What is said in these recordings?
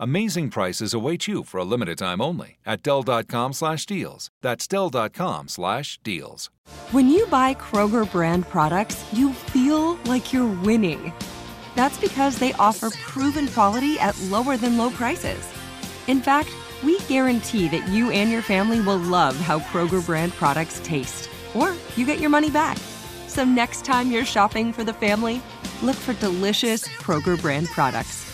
Amazing prices await you for a limited time only at Dell.com slash deals. That's Dell.com slash deals. When you buy Kroger brand products, you feel like you're winning. That's because they offer proven quality at lower than low prices. In fact, we guarantee that you and your family will love how Kroger brand products taste, or you get your money back. So next time you're shopping for the family, look for delicious Kroger brand products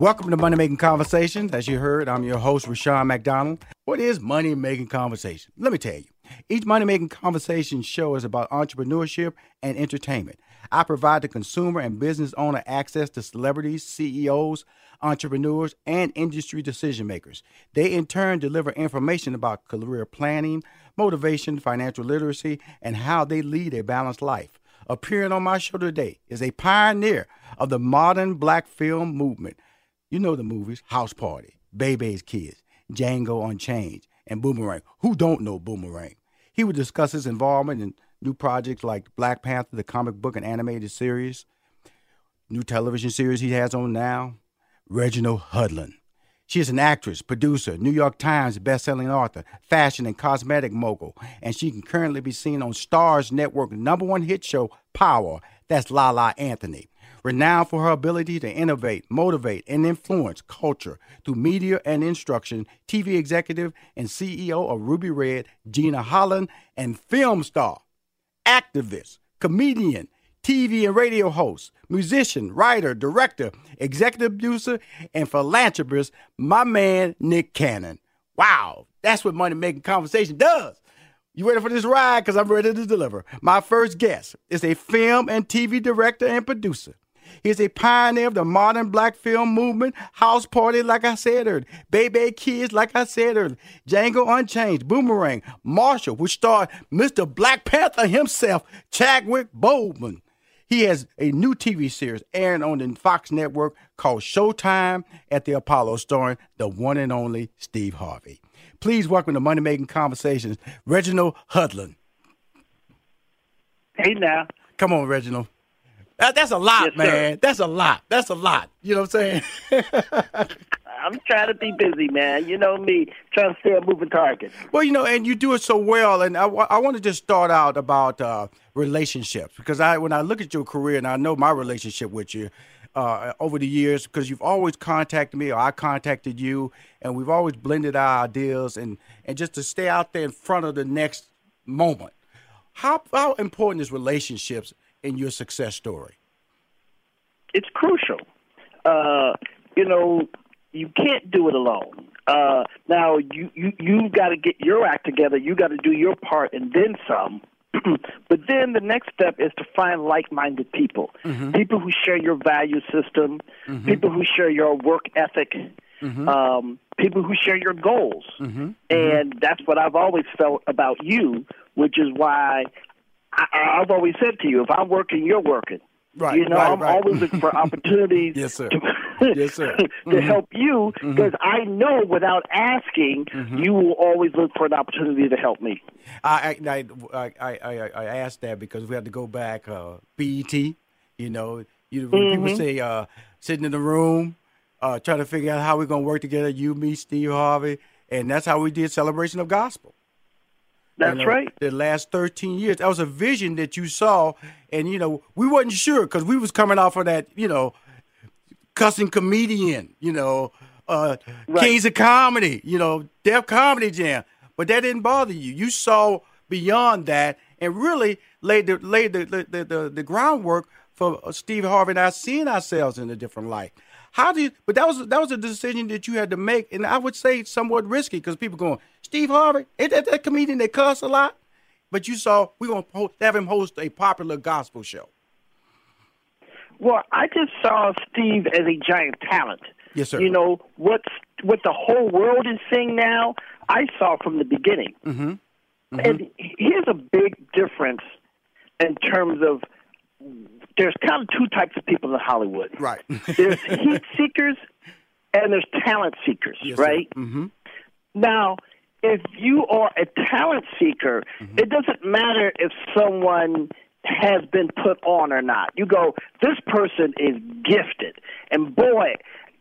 Welcome to Money Making Conversations. As you heard, I'm your host, Rushion McDonald. What is Money Making Conversation? Let me tell you. Each Money Making Conversation show is about entrepreneurship and entertainment. I provide the consumer and business owner access to celebrities, CEOs, entrepreneurs, and industry decision makers. They in turn deliver information about career planning, motivation, financial literacy, and how they lead a balanced life. Appearing on my show today is a pioneer of the modern black film movement. You know the movies House Party, Bebe's Kids, Django Unchained, and Boomerang. Who don't know Boomerang? He would discuss his involvement in new projects like Black Panther, the comic book and animated series, new television series he has on now, Reginald Hudlin. She is an actress, producer, New York Times bestselling author, fashion and cosmetic mogul, and she can currently be seen on Starz Network number one hit show, Power. That's Lala Anthony renowned for her ability to innovate, motivate, and influence culture through media and instruction, TV executive and CEO of Ruby Red, Gina Holland, and film star, activist, comedian, TV and radio host, musician, writer, director, executive producer, and philanthropist, my man Nick Cannon. Wow, that's what money making conversation does. You ready for this ride? Because I'm ready to deliver. My first guest is a film and TV director and producer. He is a pioneer of the modern black film movement, House Party, like I said earlier, Baby Kids, like I said earlier, Django Unchained, Boomerang, Marshall, which starred Mr. Black Panther himself, Chadwick Boseman. He has a new TV series airing on the Fox network called Showtime at the Apollo, starring the one and only Steve Harvey. Please welcome to Money Making Conversations, Reginald Hudlin. Hey now. Come on, Reginald. That, that's a lot, Yes, sir. man. That's a lot. That's a lot. You know what I'm saying? I'm trying to be busy, man. You know me, trying to stay a moving target. well, you know, and you do it so well. And I, I want to just start out about uh, relationships because I, when I look at your career and I know my relationship with you uh, over the years, because you've always contacted me or I contacted you, and we've always blended our ideas and and just to stay out there in front of the next moment. How how important is relationships in your success story? It's crucial. Uh, you know, you can't do it alone. Uh, now you you you got to get your act together. You got to do your part and then some. but then the next step is to find like-minded people, people who share your value system, people who share your work ethic, um, people who share your goals. And that's what I've always felt about you, which is why I, I've always said to you, if I'm working, you're working. Right, You know, right, I'm right. always looking for opportunities Yes, sir. to, Yes, sir. to Mhm. help you because I know without asking, Mm-hmm. you will always look for an opportunity to help me. I I I I, I, asked that because we had to go back. Uh, BET, you know, you people say uh, sitting in the room, uh, trying to figure out how we're gonna work together. You, me, Steve Harvey, and that's how we did celebration of gospel. That's You know, right. The last thirteen years, that was a vision that you saw, and you know we wasn't sure because we was coming off of that, you know, cussing comedian, you know, uh, Right. Kings of Comedy, you know, Def Comedy Jam, but that didn't bother you. You saw beyond that and really laid the laid the the, the, the, the groundwork for uh, Steve Harvey and I seeing ourselves in a different light. How do you? But that was that was a decision that you had to make, and I would say somewhat risky because people going Steve Harvey, ain't that that comedian that cuss a lot? But you saw we gonna have him host a popular gospel show. Well, I just saw Steve as a giant talent. Yes, sir. You know what? What the whole world is seeing now, I saw from the beginning. Mm-hmm. And here's a big difference in terms of there's kind of two types of people in Hollywood. Right. There's heat seekers and there's talent seekers, Yes, right? Mm-hmm. Now, if you are a talent seeker, Mm-hmm. it doesn't matter if someone has been put on or not. You go, this person is gifted. And boy,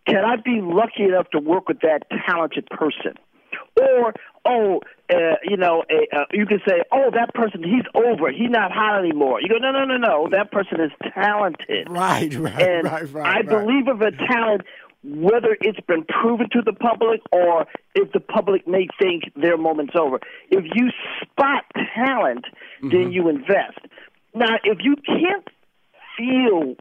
can I be lucky enough to work with that talented person? Or, oh, uh, you know, uh, uh, you can say, oh, that person, he's over. He's not hot anymore. You go, no, no, no, no. That person is talented. Right, right, And right, right. I right. believe of a talent, whether it's been proven to the public or if the public may think their moment's over. If you spot talent, Mm-hmm. then you invest. Now, if you can't feel,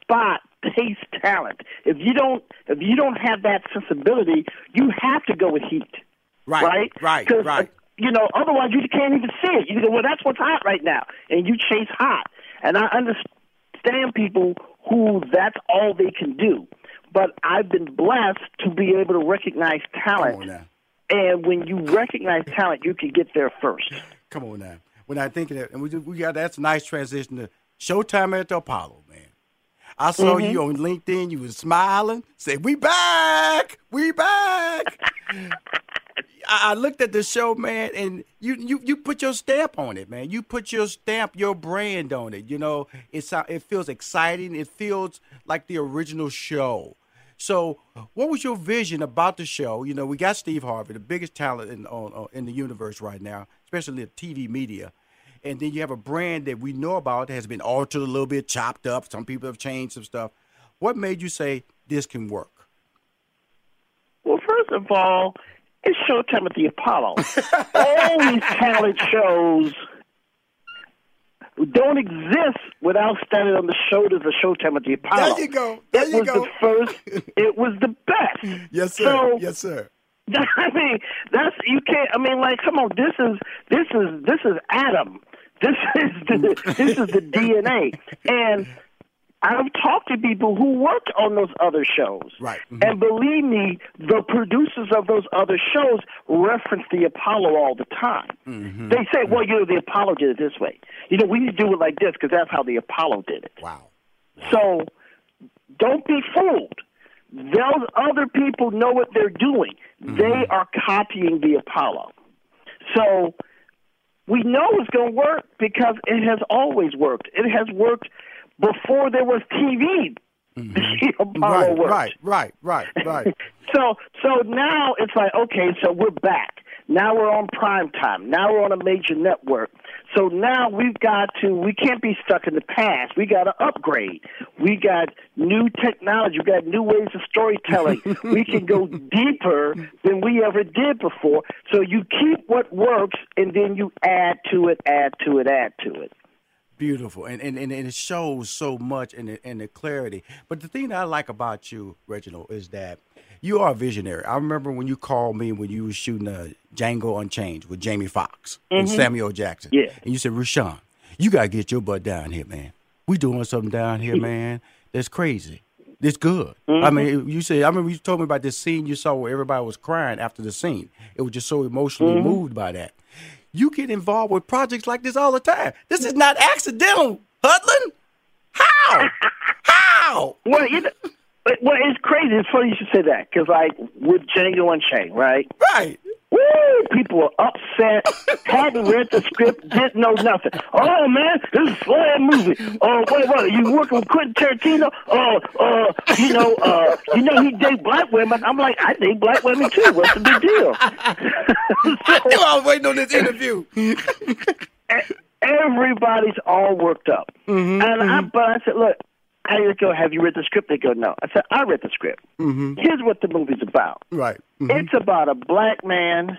spot, taste talent, if you don't, if you don't have that sensibility, you have to go with heat. Right, right, right, right. uh, you know, otherwise you can't even see it. You go, well, that's what's hot right now, and you chase hot. And I understand people who that's all they can do. But I've been blessed to be able to recognize talent. And when you recognize talent, you can get there first. Come on now. When I think of that, and we we got that's a nice transition to Showtime at the Apollo, man. I saw Mm-hmm. you on LinkedIn. You was smiling. Say, "We back, we back." I looked at the show, man, and you you you put your stamp on it, man. You put your stamp, your brand on it. You know, it's uh, it feels exciting. It feels like the original show. So, what was your vision about the show? You know, we got Steve Harvey, the biggest talent in on, in the universe right now, especially the TV media. And then you have a brand that we know about that has been altered a little bit, chopped up. Some people have changed some stuff. What made you say this can work? Well, first of all, it's Showtime at the Apollo. all these talent shows don't exist without standing on the shoulders of Showtime at the Apollo. There you go. There it you was go. the first. It was the best. Yes, sir. So, yes, sir. I mean, that's you can't. I mean, like, come on. This is this is this is Adam. This is the this is the DNA. And I've talked to people who worked on those other shows. Right. Mm-hmm. And believe me, the producers of those other shows reference the Apollo all the time. Mm-hmm. They say, well, mm-hmm. you know, the Apollo did it this way. You know, we need to do it like this because that's how the Apollo did it. Wow. So don't be fooled. Those other people know what they're doing. They are copying the Apollo. So we know it's going to work because it has always worked. It has worked before there was TV. Mm-hmm. The Apollo Right, worked. right, right, right, right. So so now it's like okay, so we're back. Now we're on prime time. Now we're on a major network. So now we've got to we can't be stuck in the past. We got to upgrade. We got new technology. We got new ways of storytelling. we can go deeper than we ever did before. So you keep what works and then you add to it, add to it, add to it. Beautiful, and and, and it shows so much in the, in the clarity. But the thing that I like about you, Reginald, is that you are a visionary. I remember when you called me when you were shooting uh, Django Unchained with Jamie Foxx and mm-hmm. Samuel Jackson. Yeah. and you said, Rushion, you gotta get your butt down here, man. We doing something down here, mm-hmm. man. That's crazy. It's good. I mm-hmm. mean, you said. I remember you told me about this scene you saw where everybody was crying after the scene. It was just so emotionally moved by that. You get involved with projects like this all the time. This is not accidental, Hudlin. How? How? Well, you know, but- well, it's crazy. It's funny you should say that because, like, with Django Unchained, right? Right. Woo! People were upset, hadn't read the script, didn't know nothing. Oh man, this is a slam movie. Oh, what, what? You working with Quentin Tarantino? Oh, uh, you know, uh, you know he date black women. I'm like, I date black women too. What's the big deal? I knew I was waiting on this interview. Everybody's all worked up, and I, but I said, look. I go, have you read the script? They go, no. I said, I read the script. Mm-hmm. Here's what the movie's about. right. Mm-hmm. It's about a black man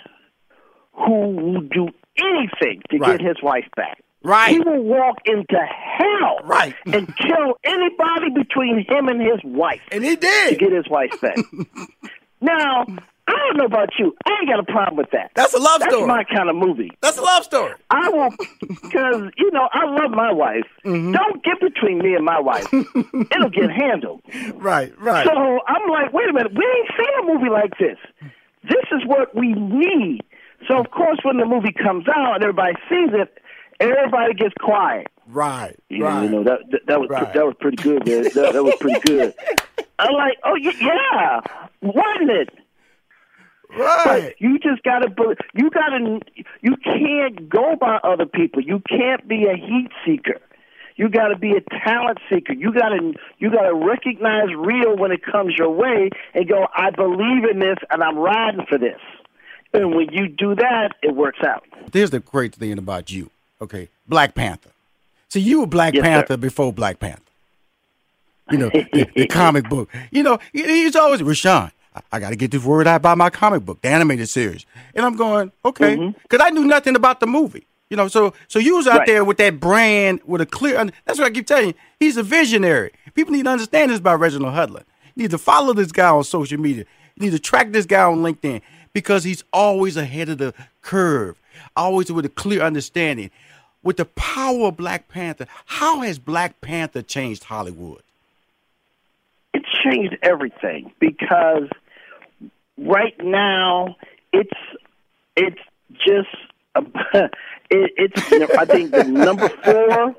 who will do anything to Right. get his wife back. Right. He will walk into hell Right. and kill anybody between him and his wife And he did. to get his wife back. now, I don't know about you. I ain't got a problem with that. That's a love That's story. my kind of movie. That's a love story. I will, because, you know, I love my wife. Mm-hmm. Don't get between me and my wife. It'll get handled. Right. Right. So I'm like, wait a minute, we ain't seen a movie like this. This is what we need. So of course, when the movie comes out and everybody sees it, everybody gets quiet. right. You, Right. you know that that, that was Right. that was pretty good. Man. That, that was pretty good. I'm like, oh yeah, wasn't it? Right. But you just gotta, you gotta, you can't go by other people. You can't be a heat seeker. You got to be a talent seeker. You got to you got to recognize real when it comes your way and go. I believe in this, and I'm riding for this. And when you do that, it works out. Here's the great thing about you. Okay, Black Panther. See, you were Black Yes, sir. Panther before Black Panther. You know, the, the comic book. You know, he's always Rushion. I, got to get this word out about my comic book, the animated series. And I'm going, okay, mm-hmm. because I knew nothing about the movie. You know, so so you was out Right. there with that brand with a clear. That's what I keep telling you. He's a visionary. People need to understand this about Reginald Hudlin. You need to follow this guy on social media. You need to track this guy on LinkedIn because he's always ahead of the curve, always with a clear understanding. With the power of Black Panther, how has Black Panther changed Hollywood? It's changed everything because right now it's it's just it, it's I think the number four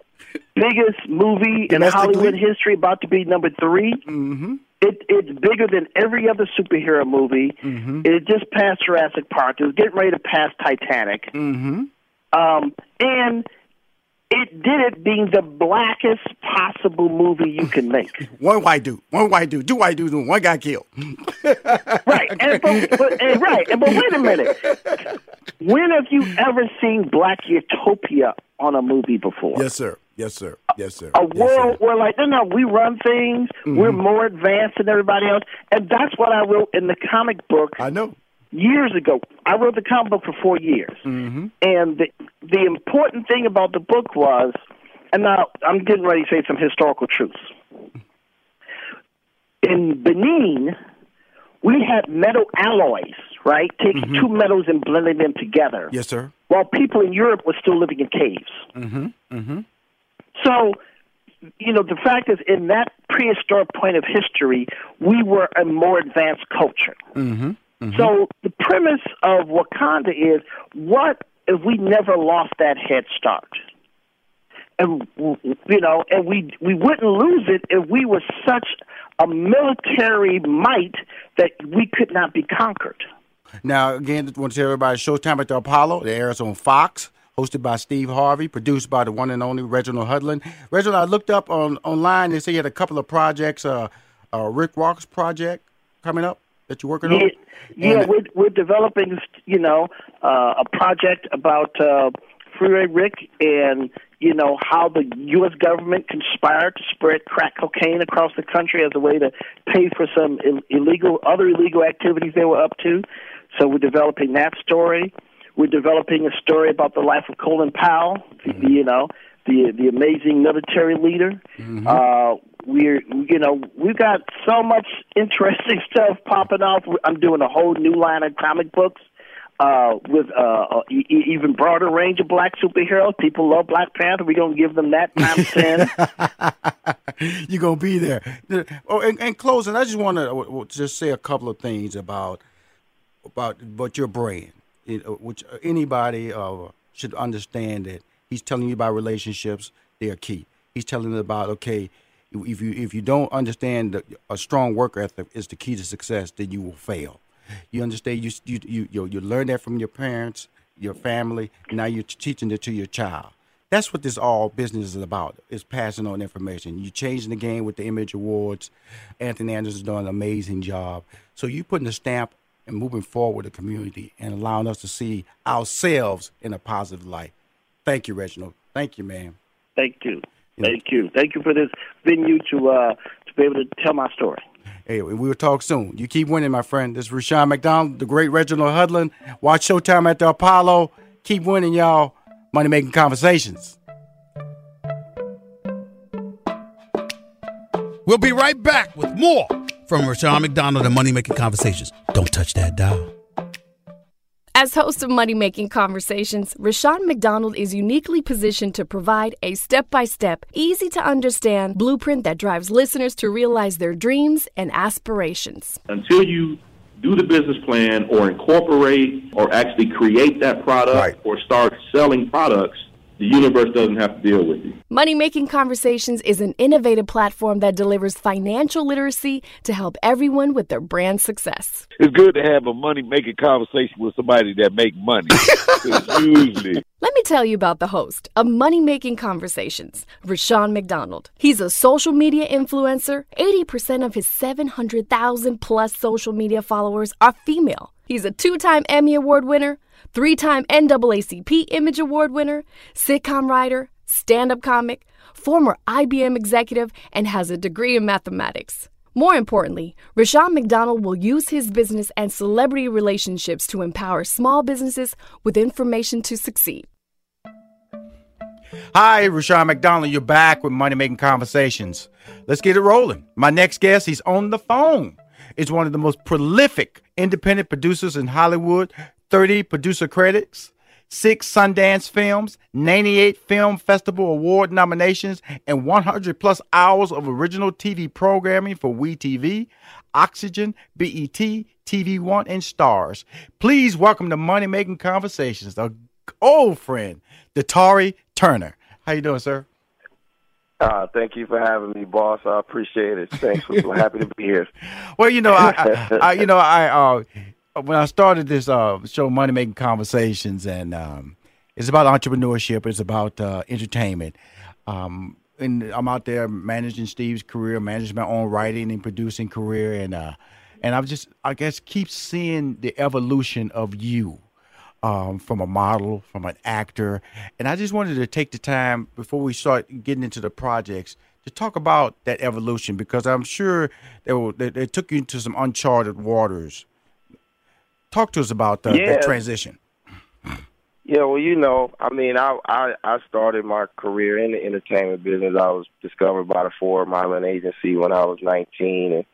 biggest movie in Hollywood history, about to be number 3 Mm-hmm. It, it's bigger than every other superhero movie. Mm-hmm. It just passed Jurassic Park. It was getting ready to pass Titanic. Mm-hmm. Um, and it did it being the blackest possible movie you can make. One white dude, one white dude, two white dudes, and one got killed. Right. And, but, but, and, right. And, but wait a minute. When have you ever seen Black Utopia on a movie before? Yes, sir. Yes, sir. Yes, sir. A Yes, world sir. where, like, no, no, we run things. We're mm-hmm. more advanced than everybody else, and that's what I wrote in the comic book I know. Years ago. I wrote the comic book for four years, Mm-hmm. and the the important thing about the book was, and now I'm getting ready to say some historical truths. In Benin, we had metal alloys, right? Taking two metals and blending them together. Mm-hmm. Yes, sir. While people in Europe were still living in caves. Mm-hmm. Mm-hmm. So you know, the fact is, in that prehistoric point of history, we were a more advanced culture. Mm-hmm. Mm-hmm. So the premise of Wakanda is what if we never lost that head start? And you know, and we we wouldn't lose it if we were such a military might that we could not be conquered. Now, again, I want to tell everybody Showtime at the Apollo. It airs on Fox, hosted by Steve Harvey, produced by the one and only Reginald Hudlin. Reginald, I looked up on online. They say you had a couple of projects, uh, uh, Rick Ross's project coming up that you're working Yeah, on. yeah we're we're developing, you know, uh, a project about uh, Freeway Rick and you know how the U.S. government conspired to spread crack cocaine across the country as a way to pay for some Ill- illegal other illegal activities they were up to. So we're developing that story. We're developing a story about the life of Colin Powell, the, you know, the the amazing military leader. Uh, we're you know we've got so much interesting stuff popping off. I'm doing a whole new line of comic books uh, with uh, a e- even broader range of black superheroes. People love Black Panther. We're gonna give them that times ten. You're gonna be there. Oh, and, and closing, I just want to just say a couple of things about about about your brand, which anybody uh, should understand that he's telling you about relationships. They are key. He's telling you about okay, if you if you don't understand that a strong work ethic is the key to success, then you will fail. You understand? You you you you, learn that from your parents, your family. Now you're teaching it to your child. That's what this all business is about. Is passing on information. You're changing the game with the Image Awards. Anthony Anderson's doing an amazing job. So you're putting a stamp and moving forward the community and allowing us to see ourselves in a positive light. Thank you, Reginald. Thank you, man. Thank you, thank you, thank you for this venue to uh, to be able to tell my story. Hey, we will talk soon. You keep winning, my friend. This is Rushion McDonald, the great Reginald Hudlin. Watch Showtime at the Apollo. Keep winning, y'all. Money making conversations. We'll be right back with more from Rushion McDonald and Money Making Conversations. Don't touch that dial. As host of Money Making Conversations, Rushion McDonald is uniquely positioned to provide a step by step, easy to understand blueprint that drives listeners to realize their dreams and aspirations. until you do the business plan or incorporate or actually create that product Right. or start selling products, the universe doesn't have to deal with you. Money Making Conversations is an innovative platform that delivers financial literacy to help everyone with their brand success. it's good to have a money making conversation with somebody that make money. usually, Let me tell you about the host of Money Making Conversations, Rushion McDonald. He's a social media influencer. 80% of his 700,000 plus social media followers are female. He's a two time Emmy Award winner, three time NAACP Image Award winner, sitcom writer, stand up comic, former IBM executive, and has a degree in mathematics. More importantly, Rushion McDonald will use his business and celebrity relationships to empower small businesses with information to succeed. Hi, Rushion McDonald. You're back with Money Making Conversations. Let's get it rolling. My next guest, he's on the phone. Is one of the most prolific independent producers in Hollywood. 30 producer credits, six Sundance films, 98 Film Festival Award nominations, and 100 plus hours of original TV programming for WeTV, Oxygen, BET, TV One, and Starz. Please welcome to Money Making Conversations, a old friend, Datari Turner. How you doing, sir? uh, thank you for having me, boss. I appreciate it. Thanks. We're happy to be here. Well, you know, I, I, I you know, I uh, when I started this uh, show, Money Making Conversations, and um, it's about entrepreneurship. It's about uh, entertainment. Um, and I'm out there managing Steve's career, managing my own writing and producing career, and uh, and I've just, I guess, keep seeing the evolution of you. Um, from a model, from an actor, and I just wanted to take the time before we start getting into the projects to talk about that evolution because I'm sure they, they took you into some uncharted waters. Talk to us about the, Yeah. that transition. Yeah, well, you know, I mean, I, I I started my career in the entertainment business. I was discovered by the Ford Modeling Agency when I was 19, and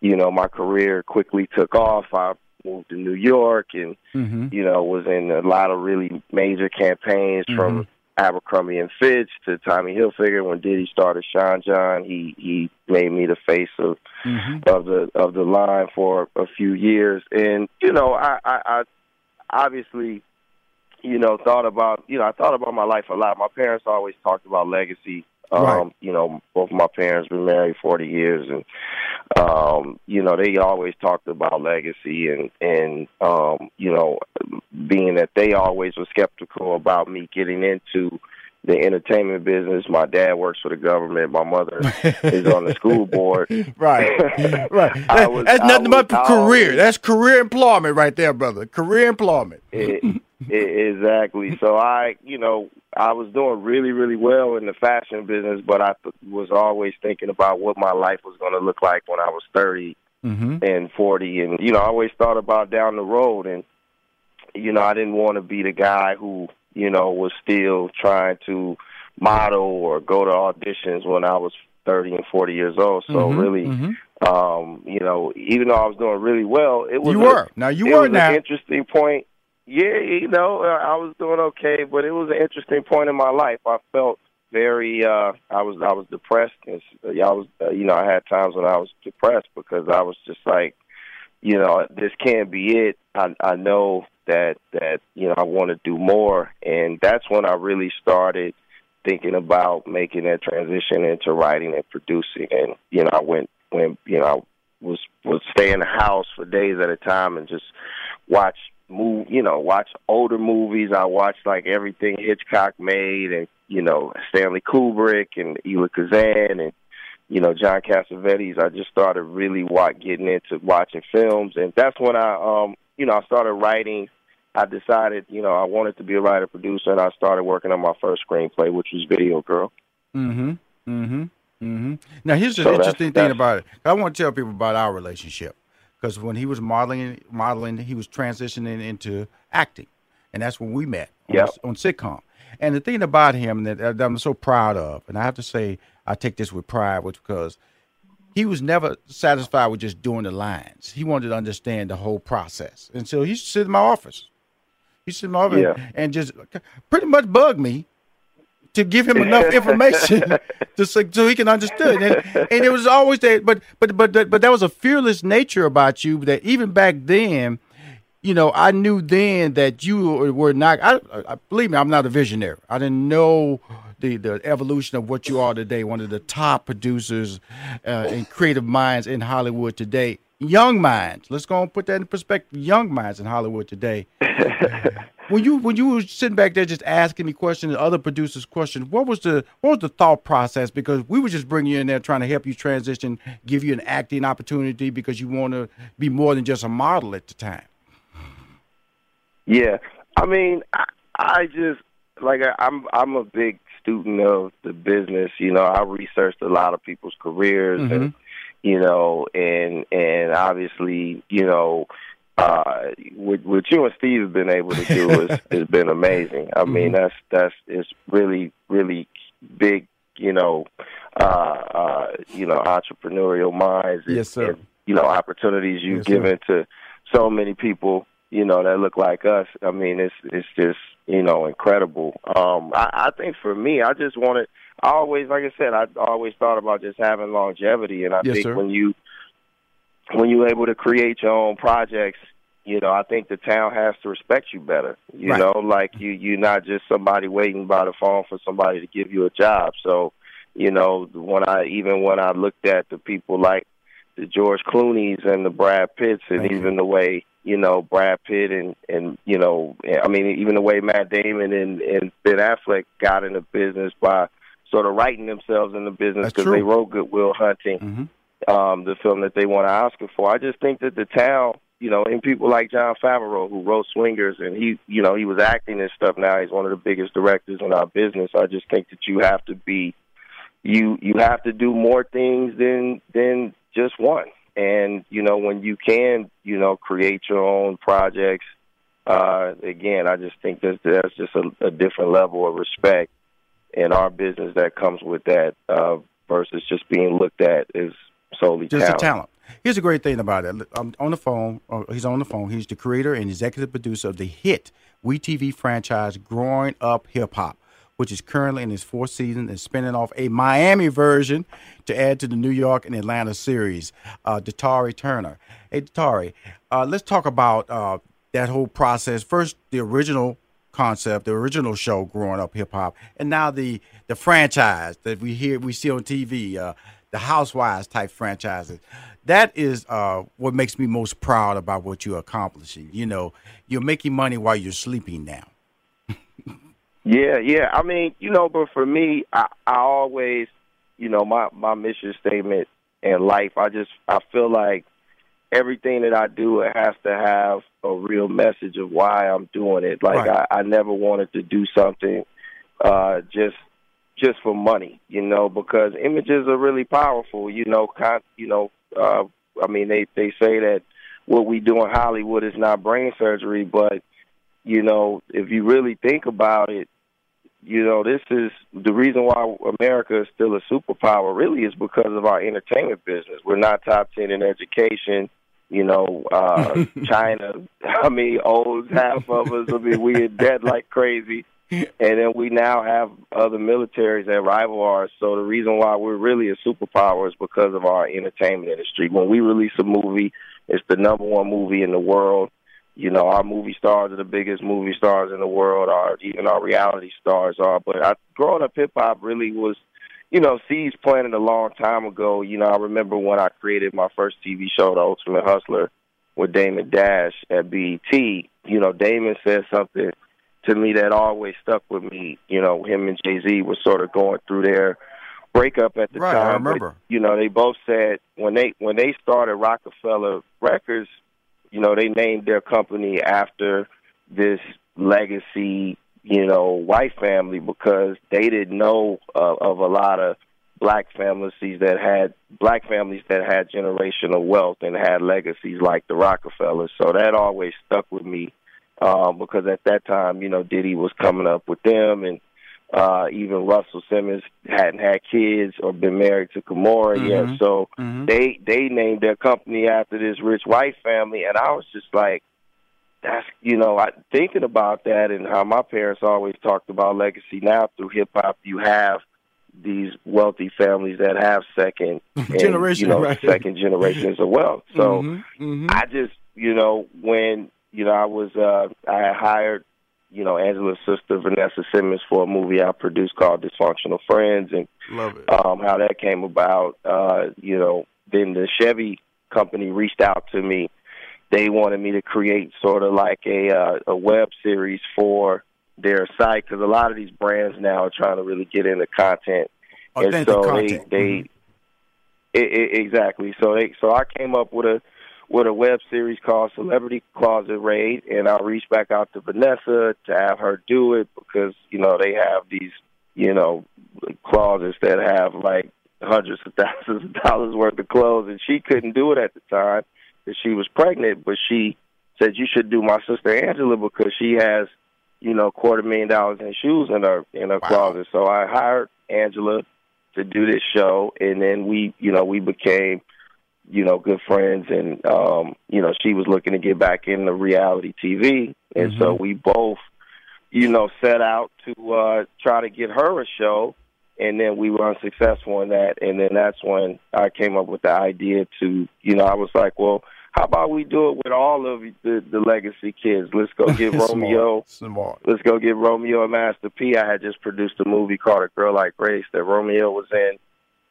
you know, my career quickly took off. I moved to New York, and Mm-hmm. you know, was in a lot of really major campaigns from Abercrombie and Fitch to Tommy Hilfiger. When Diddy started Sean John, he he made me the face of Mm-hmm. of the of the line for a few years. And you know, I, I, I obviously, you know, thought about you know I thought about my life a lot. My parents always talked about legacy. Um, Right. You know, both of my parents been married forty years, and um, you know they always talked about legacy and and um, you know being that they always were skeptical about me getting into the entertainment business. My dad works for the government. My mother is on the school board. Right, right. That- was- that's nothing was- but career. always- That's career employment right there, brother. Career employment. E- e- exactly. So I, you know, I was doing really, really well in the fashion business, but I th- was always thinking about what my life was going to look like when I was 30 Mm-hmm. and 40. And, you know, I always thought about down the road. And, you know, I didn't want to be the guy who, you know, was still trying to model or go to auditions when I was 30 and 40 years old. So Mhm, really, mhm. um, you know, even though I was doing really well, it was You a- were. Now you were now. interesting point. Yeah, you know, uh, I was doing okay, but it was an interesting point in my life. I felt very uh I was I was depressed and s- I was uh, you know, I had times when I was depressed because I was just like, you know, this can't be it. I I know that that you know, I want to do more and that's when I really started thinking about making that transition into writing and producing and you know, I went when you know, I was was stay in the house for days at a time and just watch move you know watch older movies i watched like everything hitchcock made and you know stanley kubrick and Elia kazan and you know john cassavetes i just started really wa- getting into watching films and that's when i um you know i started writing i decided you know i wanted to be a writer producer and i started working on my first screenplay which was video girl Mm-hmm. Mm-hmm. Mm-hmm. Now here's the So that's- interesting thing that's- about it. I want to tell people about our relationship because when he was modeling, modeling, he was transitioning into acting, and that's when we met on, Yep. on sitcom. And the thing about him that, that I'm so proud of, and I have to say I take this with pride, was because he was never satisfied with just doing the lines. He wanted to understand the whole process, and so he used to sit in my office. He sit in my office Yeah. and just pretty much bug me to give him enough information to so, he can understand. And, and it was always that, but but but but there was a fearless nature about you that even back then, you know, I knew then that you were not. I, I believe me, I'm not a visionary. I didn't know the the evolution of what you are today. One of the top producers uh, and creative minds in Hollywood today. Young minds. Let's go and put that in perspective. Young minds in Hollywood today. when you when you were sitting back there just asking me questions and other producers questions, what was the what was the thought process? Because we were just bringing you in there trying to help you transition, give you an acting opportunity because you want to be more than just a model at the time. Yeah, I mean, I, I just like I, I'm I'm a big student of the business. You know, I researched a lot of people's careers, mm-hmm. and you know, and and obviously, you know, uh, what what you and Steve have been able to do is has been amazing. I mean, that's that's it's really really big. You know, uh, uh, you know, entrepreneurial minds. and- Yes, sir. and, you know, opportunities you've Yes, sir. given to so many people you know that look like us i mean it's it's just you know incredible um i i think for me i just wanted i always like i said i always thought about just having longevity and i Yes, think sir. when you when you're able to create your own projects you know i think the town has to respect you better. You Right. know like you you're not just somebody waiting by the phone for somebody to give you a job. So you know when i even when i looked at the people like the George Clooney's and the Brad Pitts, and even the way you know Brad Pitt and and you know I mean even the way Matt Damon and and Ben Affleck got into business by sort of writing themselves in the business because they wrote Good Will Hunting, Mm-hmm. Um, the film that they won an Oscar for. I just think that the town, you know, and people like Jon Favreau who wrote Swingers and he, you know, he was acting and stuff. Now he's one of the biggest directors in our business. I just think that you have to be you you have to do more things than than just one. And you know when you can you know create your own projects. Uh, again, I just think that that's just a, a different level of respect in our business that comes with that uh, versus just being looked at as solely Just talent. a talent. Here's a great thing about it. I'm on the phone. uh, He's on the phone. He's the creator and executive producer of the hit We TV franchise, Growing Up Hip Hop, which is currently in its fourth season and spinning off a Miami version to add to the New York and Atlanta series. Uh, Datari Turner. Hey, Datari, uh, let's talk about uh, that whole process. First, the original concept, the original show growing up hip hop, and now the the franchise that we hear we see on TV, uh, the Housewives type franchises. That is uh, what makes me most proud about what you're accomplishing. You know, you're making money while you're sleeping now. yeah, yeah. I mean, you know, but for me, I, I always, you know, my my mission statement in life. I just I feel like everything that I do it has to have a real message of why I'm doing it. Like right. I, I never wanted to do something uh just just for money, you know, because images are really powerful, you know, con- you know, uh I mean they they say that what we do in Hollywood is not brain surgery, but you know, if you really think about it, you know, this is the reason why America is still a superpower really is because of our entertainment business. We're not top 10 in education you know, uh, China, I mean, owes half of us. I mean, we in debt like crazy. And then we now have other militaries that rival ours. So the reason why we're really a superpower is because of our entertainment industry. When we release a movie, it's the number one movie in the world. You know, our movie stars are the biggest movie stars in the world. Our even our reality stars are. But I, growing up, hip hop really was you know, seeds planted a long time ago. You know, I remember when I created my first TV show, The Ultimate Hustler, with Damon Dash at BET. You know, Damon said something to me that always stuck with me. You know, him and Jay Z were sort of going through their breakup at the right, time. I remember. But, you know, they both said when they when they started Roc-A-Fella Records, you know, they named their company after this legacy you know, white family because they didn't know uh, of a lot of black families that had black families that had generational wealth and had legacies like the Rockefellers. So that always stuck with me um, because at that time, you know, Diddy was coming up with them, and uh, even Russell Simmons hadn't had kids or been married to Kimora mm-hmm. yet. So mm-hmm. they they named their company after this rich white family, and I was just like that's you know I, thinking about that and how my parents always talked about legacy. Now through hip hop, you have these wealthy families that have second generation, you know, right. second generations of wealth. So mm-hmm, mm-hmm. I just you know when you know I was uh, I hired you know Angela's sister Vanessa Simmons for a movie I produced called Dysfunctional Friends and Love it. Um, how that came about. Uh, you know, then the Chevy company reached out to me they wanted me to create sort of like a uh, a web series for their site because a lot of these brands now are trying to really get into content, Authentic and so content. they they mm-hmm. it, it, exactly. So they so I came up with a with a web series called Celebrity Closet Raid, and I reached back out to Vanessa to have her do it because you know they have these you know closets that have like hundreds of thousands of dollars worth of clothes, and she couldn't do it at the time that she was pregnant, but she said you should do my sister Angela because she has, you know, quarter million dollars in shoes in her in her wow. closet. So I hired Angela to do this show, and then we, you know, we became, you know, good friends, and um, you know, she was looking to get back into reality TV, and mm-hmm. so we both, you know, set out to uh try to get her a show and then we were unsuccessful in that and then that's when I came up with the idea to you know I was like well how about we do it with all of the, the legacy kids? Let's go get Romeo. Smart. Let's go get Romeo and Master P. I had just produced a movie called A Girl Like Grace that Romeo was in,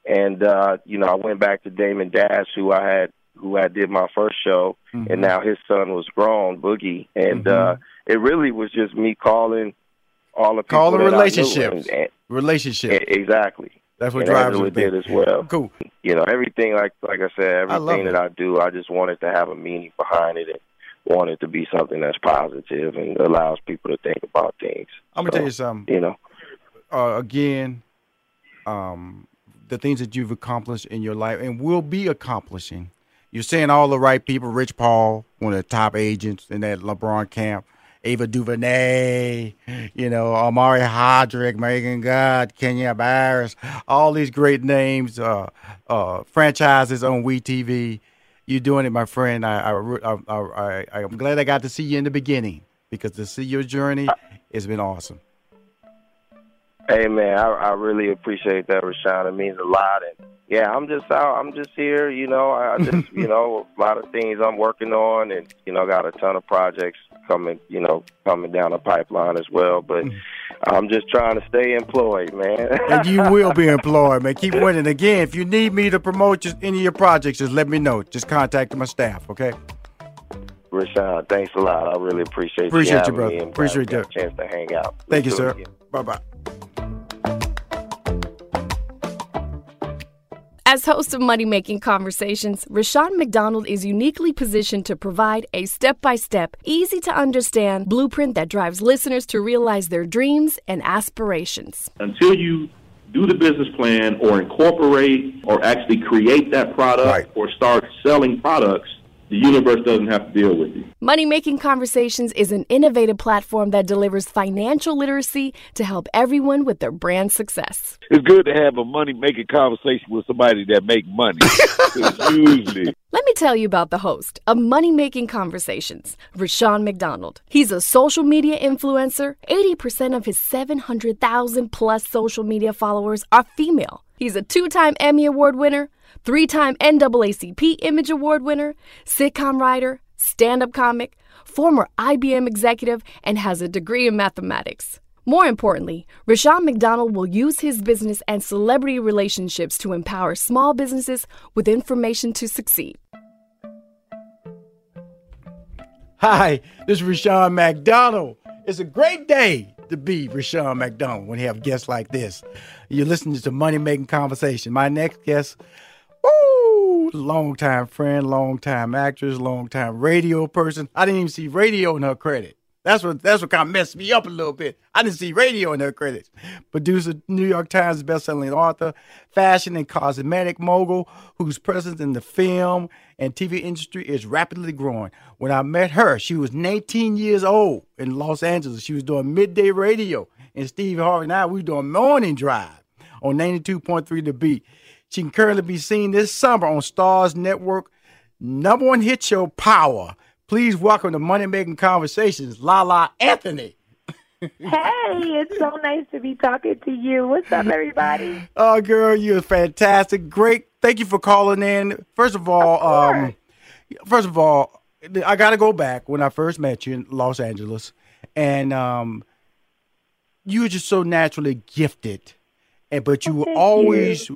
and uh, you know I went back to Damon Dash, who I had who I did my first show, mm-hmm. and now his son was grown, Boogie, and mm-hmm. uh, it really was just me calling all the people calling relationships, and, and, relationships, exactly. That's what and drives Angela did as well. Cool. You know, everything like like I said, I everything it. that I do, I just want it to have a meaning behind it and want it to be something that's positive and allows people to think about things. I'm gonna So, tell you something. You know, uh, again, um, the things that you've accomplished in your life and will be accomplishing. You're saying all the right people. Rich Paul, one of the top agents in that LeBron camp. Ava DuVernay, you know, Omari Hardwick, Meagan Good, Kenya Barris, all these great names, uh, uh, franchises on WeTV. You're doing it, my friend. I, I, I, I, I'm glad I got to see you in the beginning because to see your journey has been awesome. Hey man, I, I really appreciate that, Rushion. It means a lot, and yeah, I'm just out. I'm just here. You know, I just you know a lot of things I'm working on, and you know, got a ton of projects coming. You know, coming down the pipeline as well. But mm-hmm. I'm just trying to stay employed, man. and you will be employed, man. Keep winning. Again, if you need me to promote just any of your projects, just let me know. Just contact my staff, okay? Rushion, thanks a lot. I really appreciate, Appreciate you, having brother. me and uh, Appreciate you. chance to hang out. Thank you, Let's do sir. It again. Bye bye. As host of Money Making Conversations, Rushion McDonald is uniquely positioned to provide a step by step, easy to understand blueprint that drives listeners to realize their dreams and aspirations. Until you do the business plan or incorporate or actually create that product Right. or start selling products, the universe doesn't have to deal with you. Money Making Conversations is an innovative platform that delivers financial literacy to help everyone with their brand success. It's good to have a money making conversation with somebody that make money. usually, Let me tell you about the host of Money Making Conversations, Rushion McDonald. He's a social media influencer. 80% of his 700,000 plus social media followers are female. He's a two time Emmy Award winner, three time NAACP Image Award winner, sitcom writer, stand up comic, former IBM executive, and has a degree in mathematics. More importantly, Rushion McDonald will use his business and celebrity relationships to empower small businesses with information to succeed. Hi, this is Rushion McDonald. It's a great day to be Rushion McDonald when you have guests like this. You're listening to Money Making Conversation. My next guest, longtime friend, longtime actress, longtime radio person. I didn't even see radio in her credit. That's what that's what kind of messed me up a little bit. I didn't see radio in her credits. Producer, New York Times bestselling author, fashion and cosmetic mogul, whose presence in the film and TV industry is rapidly growing. When I met her, she was 19 years old in Los Angeles. She was doing midday radio, and Steve Harvey and I we were doing morning drive on 92.3 The Beat. She can currently be seen this summer on Starz Network number one hit show Power. Please welcome to Money Making Conversations, La La Anthony. Hey, it's so nice to be talking to you. What's up, everybody? Oh, girl, you're fantastic. Great. Thank you for calling in. First of all, um, first of all, I got to go back when I first met you in Los Angeles, and um, you were just so naturally gifted, and but you were thank always.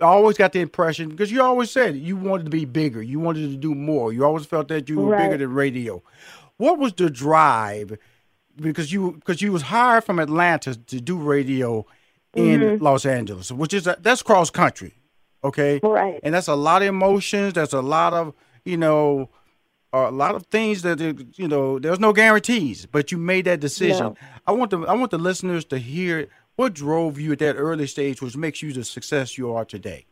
I always got the impression because you always said you wanted to be bigger, you wanted to do more. You always felt that you were Right. bigger than radio. What was the drive? Because you because you was hired from Atlanta to do radio in Mm-hmm. Los Angeles, which is a, that's cross country, okay? Right. And that's a lot of emotions. That's a lot of you know, a lot of things that you know. There's no guarantees, but you made that decision. No. I want the I want the listeners to hear what drove you at that early stage, which makes you the success you are today.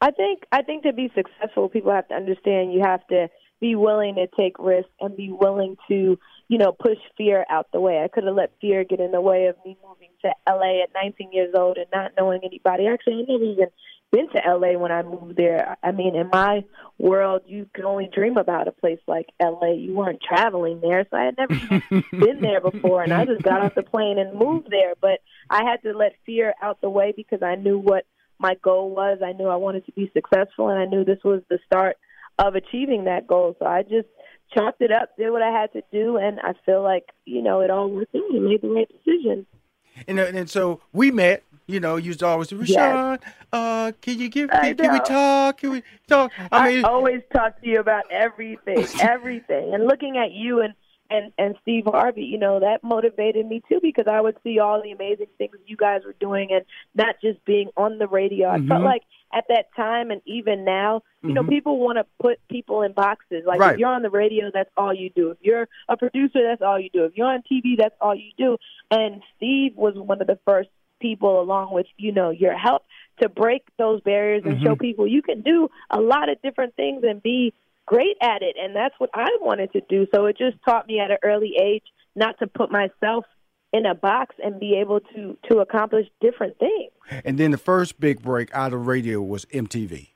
I think I think to be successful, people have to understand you have to be willing to take risks and be willing to, you know, push fear out the way. I could have let fear get in the way of me moving to LA at 19 years old and not knowing anybody. Actually, I never even been to LA when I moved there. I mean, in my world, you can only dream about a place like LA. You weren't traveling there, so I had never been there before, and I just got off the plane and moved there. But I had to let fear out the way because I knew what my goal was. I knew I wanted to be successful, and I knew this was the start of achieving that goal. So I just chalked it up, did what I had to do, and I feel like you know it all worked out. I made the right decision. And uh, and so we met. You know, you used to always say, Rushion, uh, can you give? Can, can we talk? Can we talk? I, I mean, always talk to you about everything, everything, and looking at you and and and Steve Harvey, you know that motivated me too because I would see all the amazing things you guys were doing, and not just being on the radio. I felt Mhm. like at that time and even now, you know, Mhm. people want to put people in boxes. Like Right. if you're on the radio, that's all you do. If you're a producer, that's all you do. If you're on TV, that's all you do. And Steve was one of the first people, along with you know your help, to break those barriers and show Mhm. people you can do a lot of different things and be great at it. And that's what I wanted to do. So it just taught me at an early age not to put myself in a box and be able to to accomplish different things. and then the first big break out of radio was MTV.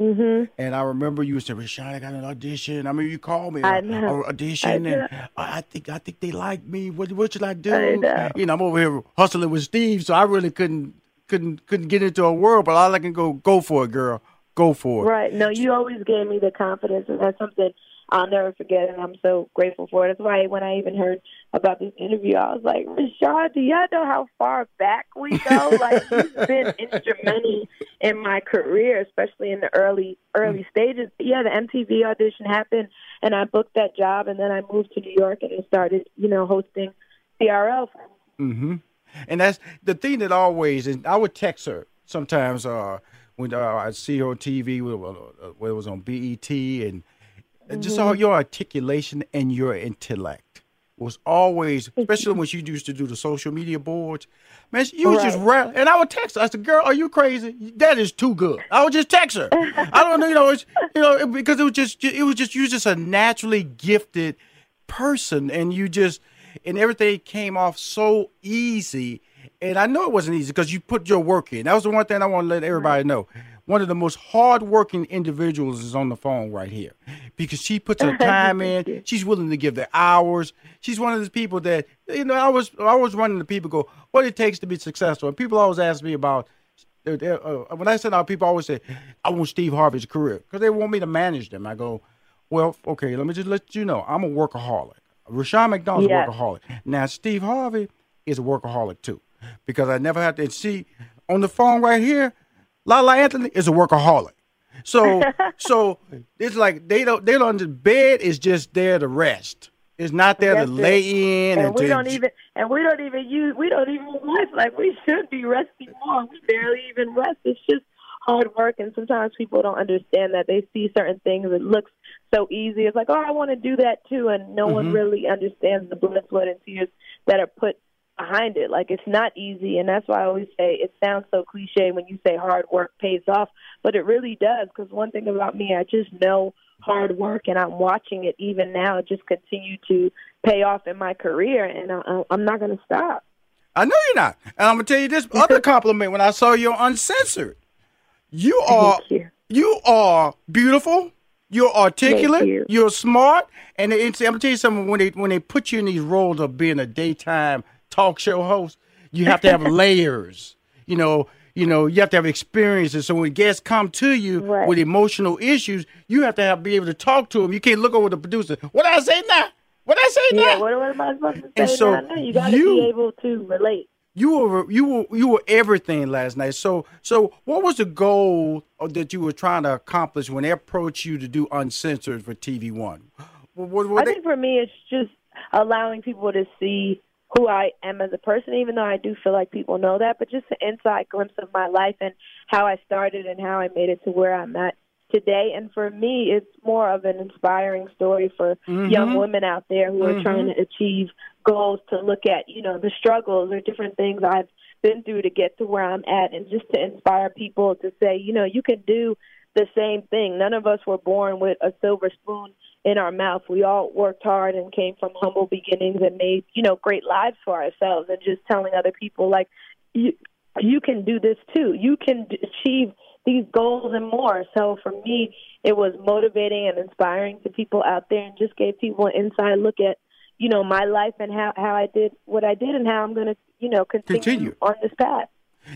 Mhm. And I remember you said, Rushion, I got an audition. I mean, you called me. I uh, know. uh, audition, I and. I think I think they like me. What what should I do? I know. You know, I'm over here hustling with Steve, so I really couldn't couldn't couldn't get into a world. But all I can go go for it, girl. Go for it. Right. No, you always gave me the confidence, and that's something I'll never forget, and I'm so grateful for it. That's why when I even heard about this interview, I was like, Rushion, do y'all know how far back we go? like, you've been instrumental in my career, especially in the early early stages. But yeah, the MTV audition happened, and I booked that job, and then I moved to New York and I started, you know, hosting TRL. Mm-hmm. And that's the thing that always, and I would text her sometimes uh, when uh, I see her on TV, when uh, it was on BET, and just all your articulation and your intellect was always, especially when she used to do the social media boards. Man, you was just Right. ra- and I would text her. I said, "Girl, are you crazy? That is too good." I would just text her. I don't know, you know, it's, you know, it- because it was just, it was just, you just a naturally gifted person, and you just, and everything came off so easy. And I know it wasn't easy because you put your work in. That was the one thing I want to let everybody know. One of the most hardworking individuals is on the phone right here because she puts her time in. She's willing to give the hours. She's one of those people that you know. I was I was running to people go what it takes to be successful. And people always ask me about uh, uh, when I send out people always say I want Steve Harvey's career because they want me to manage them. I go, well, okay, let me just let you know I'm a workaholic. Rushion McDonald's Yes. a workaholic. Now Steve Harvey is a workaholic too because I never had to see on the phone right here. La La Anthony is a workaholic. So so it's like they don't they don't the bed is just there to rest. It's not there That's to it. lay in and and, we don't even and we don't even use we don't even rest like we should be resting more. We barely even rest. It's just hard work and sometimes people don't understand that. They see certain things it looks so easy. It's like, Oh, I want to do that too and no one Mhm. really understands the blood, sweat and tears that are put behind it. Like it's not easy and that's why I always say it sounds so cliche when you say hard work pays off, but it really does because one thing about me I just know hard work and I'm watching it even now just continue to pay off in my career and I, I'm not going to stop. I know you're not. And I'm gonna tell you this other compliment when I saw you uncensored. You are you. are beautiful. You're articulate. you. are smart. And I'm gonna tell you something. When they when they put you in these roles of being a daytime talk show host, you have to have layers. You know. You know, you have to have experiences. So when guests come to you with emotional issues, you have to have be able to talk to them. You can't look over the producer. What did I say now? What I say now? Yeah, what, what am I supposed to say And so now? You got to be able to relate. you were you were you were everything last night. So so what was the goal that you were trying to accomplish when they approached you to do uncensored for TV One? What, what, what I they, think for me, it's just allowing people to see who I am as a person, even though I do feel like people know that, but just an inside glimpse of my life and how I started and how I made it to where I'm at today. And for me, it's more of an inspiring story for Mhm. young women out there who are Mhm. trying to achieve goals to look at, you know, the struggles or different things I've been through to get to where I'm at and just to inspire people to say, you know, you can do the same thing. None of us were born with a silver spoon in our mouth. We all worked hard and came from humble beginnings and made, you know, great lives for ourselves and just telling other people like you you can do this too. You can achieve these goals and more. So for me, it was motivating and inspiring to people out there and just gave people an inside look at, you know, my life and how how I did what I did and how I'm going to, you know, continue, Continue. on this path.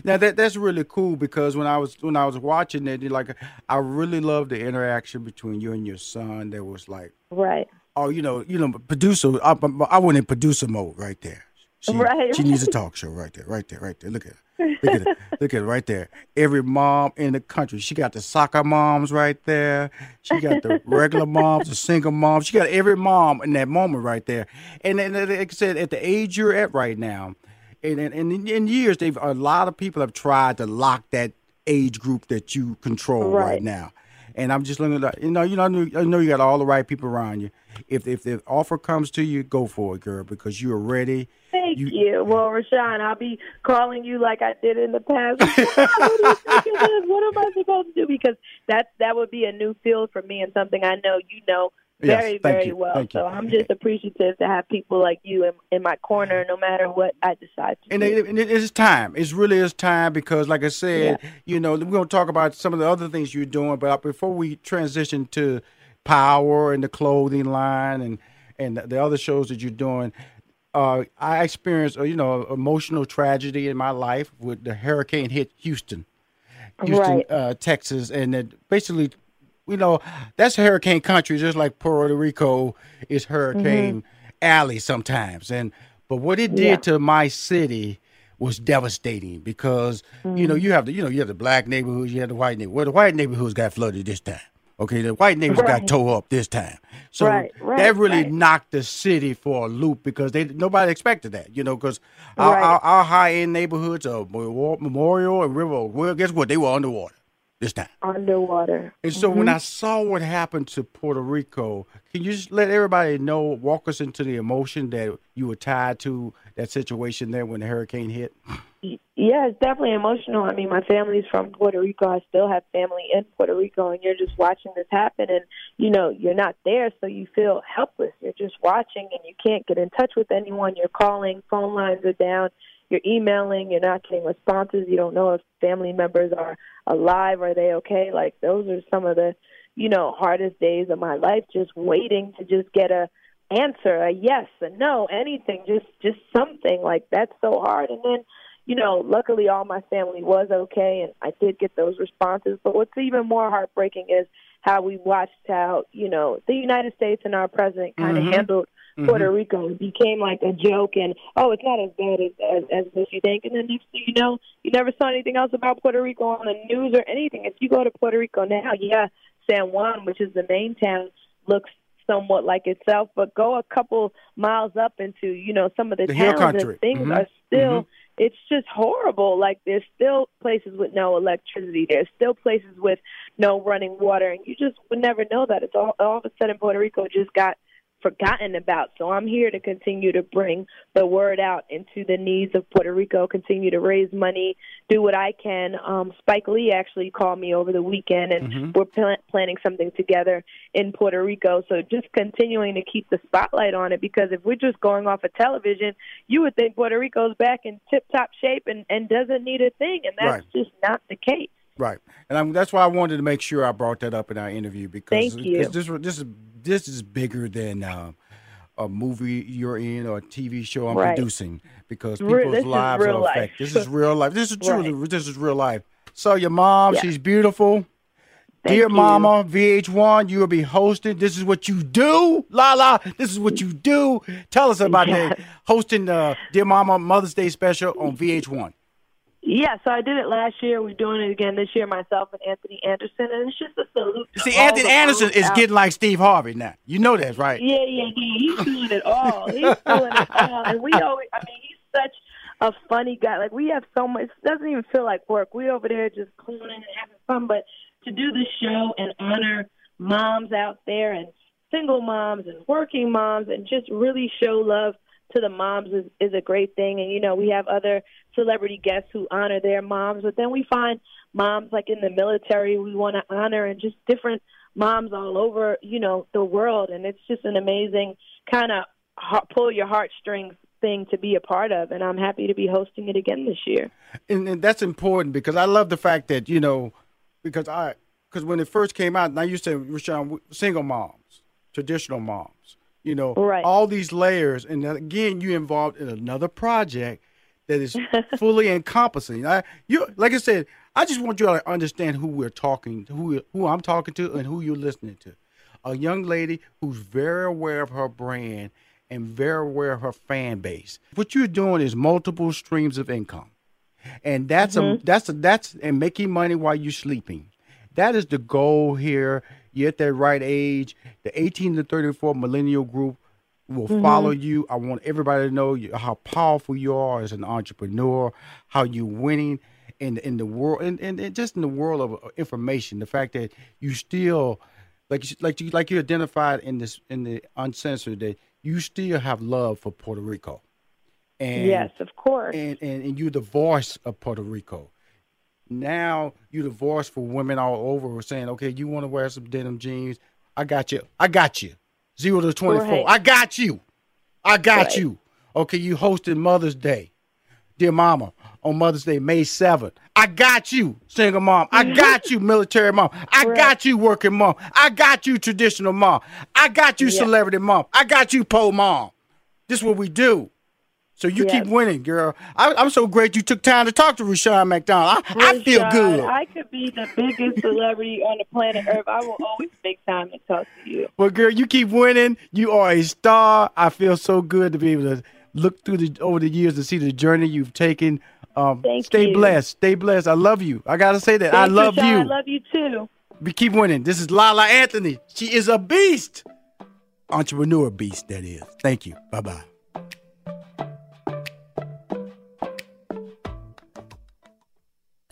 Now that that's really cool because when I was when I was watching it, like I really loved the interaction between you and your son. That was like, Right. oh, you know, you know, producer. I, I went in producer mode right there. She, Right, She needs a talk show right there, right there, right there. Look at her. Look at it. Look at it right there. Every mom in the country. She got the soccer moms right there. She got the regular moms, the single moms. She got every mom in that moment right there. And then, like I said, at the age you're at right now, and, and, and in, in years, they've a lot of people have tried to lock that age group that you control right, Right. now. And I'm just looking at you know, you know, I know, you got all the right people around you. If if the offer comes to you, go for it, girl, because you are ready. Thank you. Well, Rushion, I'll be calling you like I did in the past. what, do you think of this? What am I supposed to do? Because that that would be a new field for me and something I know you know very, thank very you, well. thank you. So I'm just appreciative to have people like you in, in my corner, no matter what I decide to And do. it, and it is time. It really is time because, like I said, you know, we're going to talk about some of the other things you're doing. But before we transition to Power and the clothing line and and the other shows that you're doing, uh, I experienced, uh, you know, emotional tragedy in my life with the hurricane hit Houston, Houston, Right. uh, Texas, and it basically, you know, that's hurricane country, just like Puerto Rico is mm-hmm. hurricane alley sometimes. And but what it did Yeah. to my city was devastating because you know mm-hmm. you have the you know you have the black neighborhoods, you have the white neighborhoods. Well, the white neighborhoods got flooded this time. Okay, the white neighborhoods got towed up this time. So Right, right, that really right. knocked the city for a loop because they nobody expected that. You know, because our, Right. our, our high end neighborhoods of Memorial and River, well, guess what? They were underwater this time. Underwater. And so when Mhm. I saw what happened to Puerto Rico, can you just let everybody know, walk us into the emotion that you were tied to that situation there when the hurricane hit? Yeah, it's definitely emotional. I mean, my family's from Puerto Rico. I still have family in Puerto Rico, and you're just watching this happen, and you know you're not there, so you feel helpless. You're just watching, and you can't get in touch with anyone. You're calling, phone lines are down. You're emailing. You're not getting responses. You don't know if family members are alive. Are they okay? Like those are some of the, you know, hardest days of my life. Just waiting to just get a answer, a yes, a no, anything. Just just something like that's so hard, and then you know, luckily all my family was okay and I did get those responses. But what's even more heartbreaking is how we watched how, you know, the United States and our president kind of Mhm. handled Puerto Rico. It became like a joke and, oh, it's not as bad as, as, as what you think. And then next thing you know, you never saw anything else about Puerto Rico on the news or anything. If you go to Puerto Rico now, yeah, San Juan, which is the main town, looks somewhat like itself, but go a couple miles up into, you know, some of the, The towns and things Mhm. are still Mhm. it's just horrible. Like there's still places with no electricity. There's still places with no running water, and you just would never know that. It's all all of a sudden Puerto Rico just got forgotten about. So I'm here to continue to bring the word out into the needs of Puerto Rico, continue to raise money, do what I can. Um, Spike Lee actually called me over the weekend, and Mhm. we're pl- planning something together in Puerto Rico. So just continuing to keep the spotlight on it because if we're just going off of television, you would think Puerto Rico's back in tip top shape and, and doesn't need a thing, and that's Right. just not the case. Right, and I'm, that's why I wanted to make sure I brought that up in our interview because Thank you. this this is this is bigger than uh, a movie you're in or a TV show I'm Right. producing because people's this lives are life. affected. This is real life. This is truly Right. this is real life. So your mom, Yeah. she's beautiful. Thank Dear you. Mama, VH1, you will be hosting. This is what you do, La La. This is what you do. Tell us about the hosting the Dear Mama Mother's Day special on VH1. Yeah, so I did it last year. We're doing it again this year, myself and Anthony Anderson, and it's just a salute. See, Anthony the Anderson is out getting like Steve Harvey now. You know that, right? Yeah, yeah, yeah. He's doing it all. He's doing it all. And we always, I mean, he's such a funny guy. Like, we have so much, it doesn't even feel like work. We over there just clowning and having fun. But to do this show and honor moms out there and single moms and working moms and just really show love to the moms is, is a great thing. And, you know, we have other celebrity guests who honor their moms, but then we find moms like in the military we want to honor and just different moms all over, you know, the world. And it's just an amazing kind of pull your heartstrings thing to be a part of. And I'm happy to be hosting it again this year. and, and that's important because I love the fact that you know, because I because when it first came out, I used to Rushion single moms, traditional moms, you know, Right. all these layers, and again, you involved in another project that is fully encompassing. I you like I said, I just want you to understand who we're talking, who who I'm talking to, and who you're listening to. A young lady who's very aware of her brand and very aware of her fan base. What you're doing is multiple streams of income and that's a Mhm. that's a that's and making money while you're sleeping. That is the goal here. You're at that right age. The 18 to 34 millennial group will Mhm. follow you. I want everybody to know you, how powerful you are as an entrepreneur, how you're winning in in the world, and, and, and just in the world of uh, information. The fact that you still like you- like you like you identified in this in the uncensored that you still have love for Puerto Rico. And yes, of course. and, and, and you're the voice of Puerto Rico. Now the voice for women all over who are saying, okay, you want to wear some denim jeans? I got you. I got you. Zero to 24. ahead. I got you. I got Right. you. Okay, you hosted Mother's Day. Dear Mama, on Mother's Day, May 7th. I got you, single mom. I got you, military mom. I got you, working mom. I got you, traditional mom. I got you, Yeah. celebrity mom. I got you, pole mom. This is what we do. So you keep winning, girl. I, I'm so great you took time to talk to Rushion McDonald. I, I feel good. I could be the biggest celebrity on the planet Earth. I will always make time to talk to you. Well, girl, you keep winning. You are a star. I feel so good to be able to look through the over the years and see the journey you've taken. Um, Thank stay you. blessed. Stay blessed. I love you. I gotta say that. I love Rushion. you. I love you too. we keep winning. This is La La Anthony. She is a beast. Entrepreneur beast, that is. Thank you. Bye bye.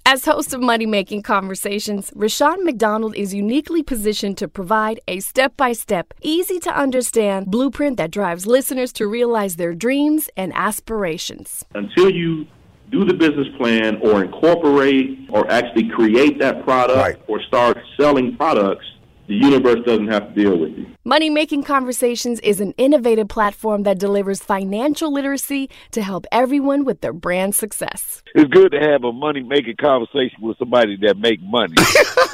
As host of Money Making Conversations, Rushion McDonald is uniquely positioned to provide a step by step, easy to understand blueprint that drives listeners to realize their dreams and aspirations. Until you do the business plan or incorporate or actually create that product or start selling products, the universe doesn't have to deal with you. Money Making Conversations is an innovative platform that delivers financial literacy to help everyone with their brand success. It's good to have a money making conversation with somebody that make money.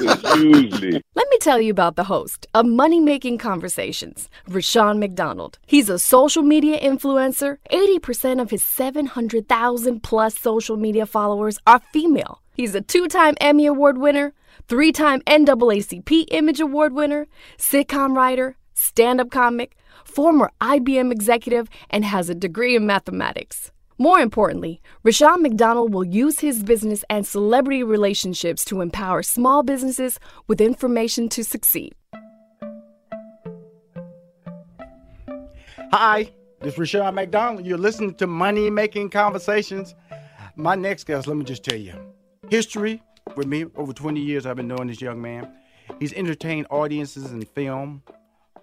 usually, Let me tell you about the host of Money Making Conversations, Rushion McDonald. He's a social media influencer. 80% of his 700,000 plus social media followers are female. He's a two time Emmy Award winner, three time NAACP Image Award winner, sitcom writer, stand up comic, former IBM executive, and has a degree in mathematics. More importantly, Rushion McDonald will use his business and celebrity relationships to empower small businesses with information to succeed. Hi, this is Rushion McDonald. You're listening to Money Making Conversations. My next guest, let me just tell you, history with me over 20 years. I've been knowing this young man. He's entertained audiences in film,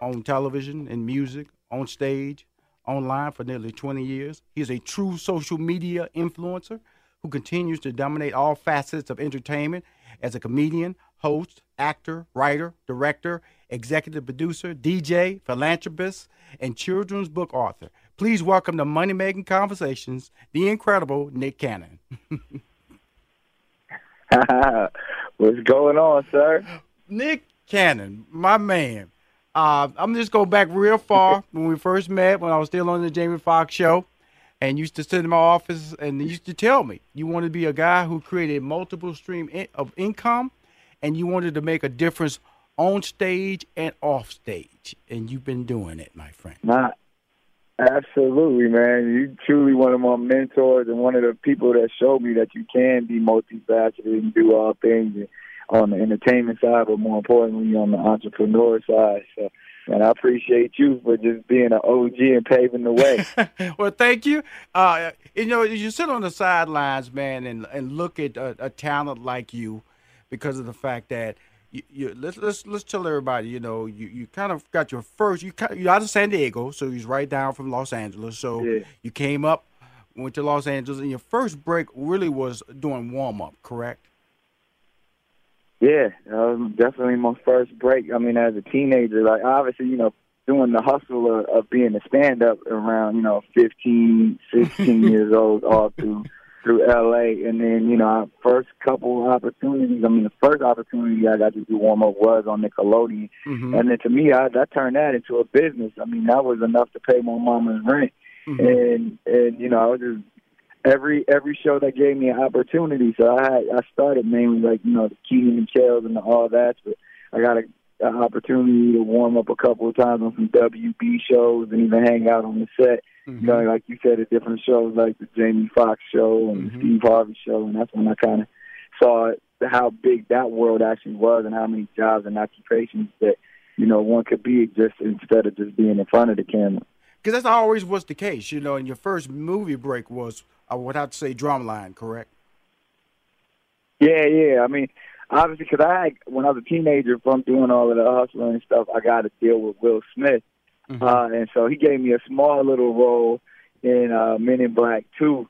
on television, in music, on stage, online for nearly 20 years. He's a true social media influencer who continues to dominate all facets of entertainment as a comedian, host, actor, writer, director, executive producer, DJ, philanthropist, and children's book author. Please welcome to Money Making Conversations, the incredible Nick Cannon. What's going on, sir? Nick Cannon, my man. Uh, I'm just going back real far when we first met when I was still on the Jamie Foxx show, and used to sit in my office and you used to tell me you wanted to be a guy who created multiple stream in- of income, and you wanted to make a difference on stage and off stage, and you've been doing it, my friend. Not absolutely, man. You truly one of my mentors and one of the people that showed me that you can be multifaceted and do all things on the entertainment side, but more importantly on the entrepreneur side. So, and I appreciate you for just being an OG and paving the way. well, thank you. Uh, you know, you sit on the sidelines, man, and and look at a, a talent like you, because of the fact that you, you let's let's let's tell everybody, you know, you, you kind of got your first. You kind you're out of San Diego, so you're right down from Los Angeles. So Yeah. you came up, went to Los Angeles, and your first break really was doing warm up, correct? Yeah, was definitely my first break. I mean, as a teenager, like obviously, you know, doing the hustle of, of being a stand up around, you know, 15, 16 years old all through through LA and then, you know, our first couple opportunities, I mean the first opportunity I got to do warm up was on Nickelodeon. Mhm. And then to me I I turned that into a business. I mean, that was enough to pay my mama's rent. And and you know, I was just every every show that gave me an opportunity. So I had, I started mainly like you know the Kenan and Kells and the all that, but I got a, an opportunity to warm up a couple of times on some WB shows and even hang out on the set. Mm-hmm. You know, like you said, at different shows like the Jamie Foxx show and the Steve Harvey show, and that's when I kind of saw how big that world actually was and how many jobs and occupations that you know one could be just instead of just being in front of the camera. Because that's always was the case, you know. And your first movie break was, I would have to say, Drumline, correct? Yeah, yeah. I mean, obviously, because I when I was a teenager, from doing all of the hustling and stuff, I got to deal with Will Smith, uh, and so he gave me a small little role in uh, Men in Black Two.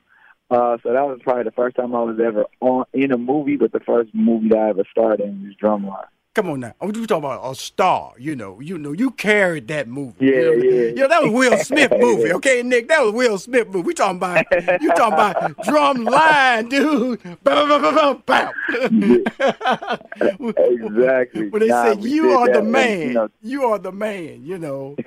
Uh, so that was probably the first time I was ever on in a movie, but the first movie that I ever starred in was Drumline. Come on now. We talking about a star. You know, you know, you carried that movie. Yeah, you know, yeah. You know, that was Will Smith movie. Okay, Nick, that was Will Smith movie. We talking about you talking about drum line, dude. Bow, bow, bow, bow, bow. exactly. When they Nah, said you are the man, you know, you are the man. You know.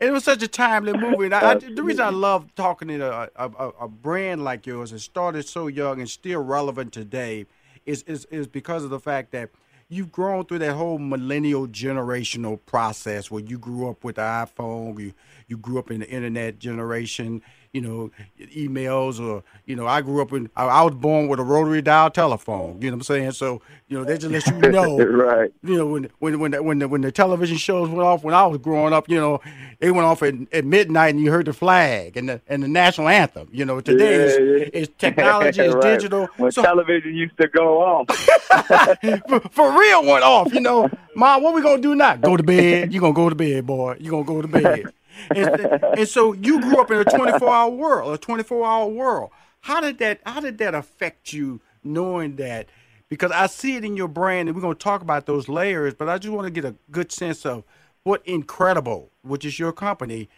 It was such a timely movie. And I, I, the reason I love talking to a, a, a- a brand like yours that started so young and still relevant today is, is, is because of the fact that you've grown through that whole millennial generational process where you grew up with the iPhone, you, you grew up in the internet generation, you know, emails or, you know, I grew up in, I, I was born with a rotary dial telephone, you know what I'm saying? So, you know, they just let you know right. you know, when when when the, when the, when the television shows went off when I was growing up, you know, they went off at, at midnight and you heard the flag and the and the national anthem. You know, today Yeah, is yeah. is technology, is Right. digital. When So- television used to go off. for, for real went off. You know, mom, what we gonna do now? Go to bed. You're gonna go to bed, boy. You're gonna go to bed. And, and so you grew up in a 24 hour world, a 24 hour world. How did that? How did that affect you, knowing that? Because I see it in your brand, and we're gonna talk about those layers. But I just want to get a good sense of what NCredible, which is your company,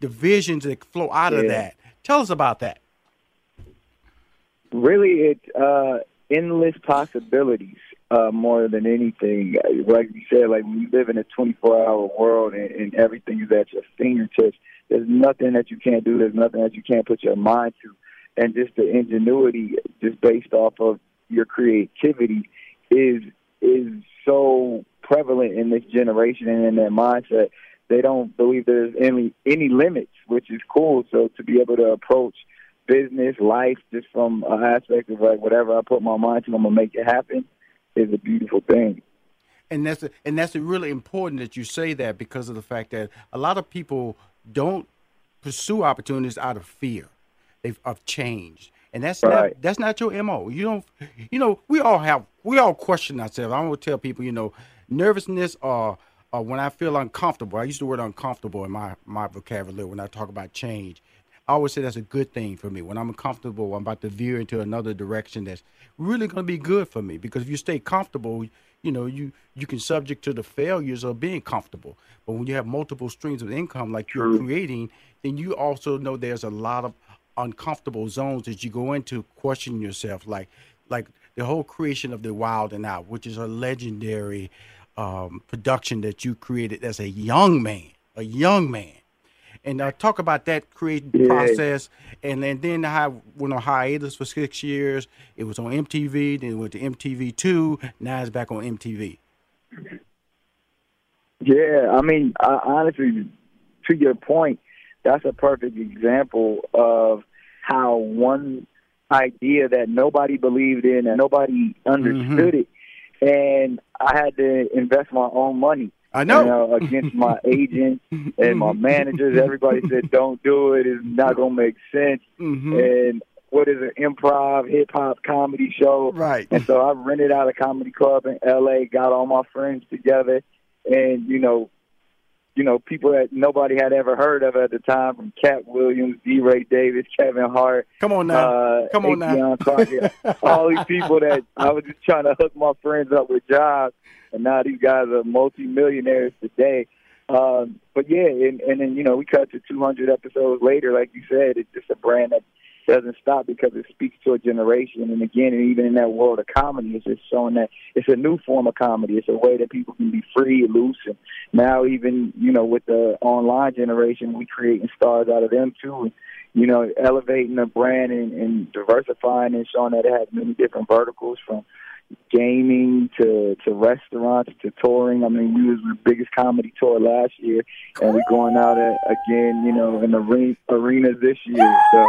the visions that flow out of that. Tell us about that. really it's uh endless possibilities uh more than anything like you said like when you live in a 24 hour world and, and everything is at your fingertips there's nothing that you can't do there's nothing that you can't put your mind to and just the ingenuity just based off of your creativity is is so prevalent in this generation and in their mindset they don't believe there's any any limits which is cool so to be able to approach business, life, just from an aspect of like whatever I put my mind to, I'm gonna make it happen. Is a beautiful thing. and that's and that's really important that you say that because of the fact that a lot of people don't pursue opportunities out of fear they've, of change. And that's not that's not your mo you don't you know we all have we all question ourselves. I want to tell people you know nervousness or or when i feel uncomfortable i use the word uncomfortable in my my vocabulary when i talk about change I always say that's a good thing for me. When I'm uncomfortable, I'm about to veer into another direction that's really going to be good for me. Because if you stay comfortable, you know, you you can subject to the failures of being comfortable. But when you have multiple streams of income like you're creating, then you also know there's a lot of uncomfortable zones that you go into questioning yourself, like like the whole creation of the Wild 'N Out, which is a legendary um, production that you created as a young man, a young man and uh, talk about that creative Yeah. process. And then then I went on hiatus for six years. It was on MTV. Then it went to MTV two. Now it's back on MTV. Yeah, I mean, I, honestly, to your point, that's a perfect example of how one idea that nobody believed in and nobody understood it, and I had to invest my own money. I know. You know, against my agent and my managers, everybody said, "Don't do it. It's not gonna make sense." Mm-hmm. And what is an improv hip hop comedy show? Right. And so I rented out a comedy club in L.A. Got all my friends together, and you know, you know, people that nobody had ever heard of at the time, from Katt Williams, DeRay Davis, Kevin Hart. Come on now. Uh, Come on now. Crockett, all these people that I was just trying to hook my friends up with jobs, and now these guys are multimillionaires today. Um, but yeah, and, and then you know we cut to 200 episodes later, like you said, it's just a brand that doesn't stop because it speaks to a generation. And again, and even in that world of comedy, it's just showing that it's a new form of comedy. It's a way that people can be free, and loose, and now even you know with the online generation, we creating stars out of them too. And, you know, elevating the brand and, and diversifying and showing that it has many different verticals from gaming to to restaurants to touring. I mean, we was the biggest comedy tour last year, and we're going out at, again, you know, in the arena, arenas this year. So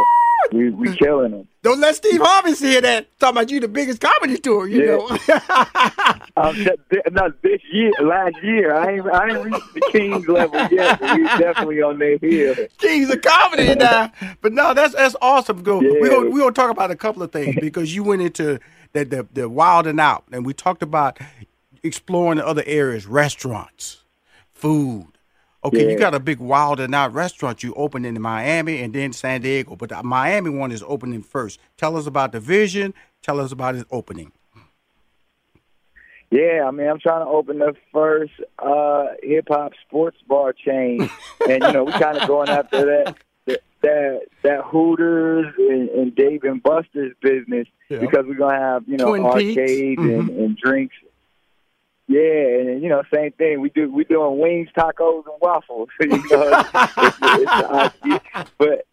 we we killing them. Don't let Steve Harvey hear that. Talking about you the biggest comedy tour, you Yeah. know. Um, not this year, last year. I ain't I ain't reached the Kings level yet, but we definitely on their heel. Kings of comedy now. But no, that's that's awesome. Go. Yeah. We're gonna we're gonna talk about a couple of things because you went into the the, the wild and out, and we talked about exploring the other areas, restaurants, food. Okay, you got a big wild and out restaurant you opened in Miami and then San Diego, but the Miami one is opening first. Tell us about the vision. Tell us about its opening. Yeah, I mean, I'm trying to open the first uh, hip hop sports bar chain, and you know, we're kind of going after that that that Hooters and, and Dave and Buster's business Yeah. because we're gonna have you know Twin arcades and, Mhm. and drinks. Yeah, and you know, same thing. We do we doing wings, tacos, and waffles. you know, it's, it's, it's, but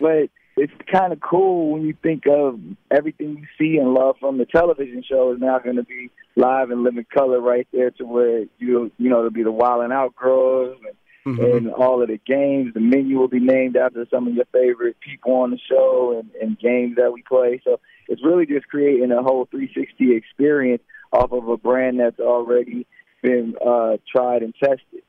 but it's kind of cool when you think of everything you see and love from the television show is now going to be live and living color right there to where you you know it'll be the Wild 'N Out girls and, Mhm. and all of the games. The menu will be named after some of your favorite people on the show and, and games that we play. So it's really just creating a whole 360 experience off of a brand that's already been uh, tried and tested.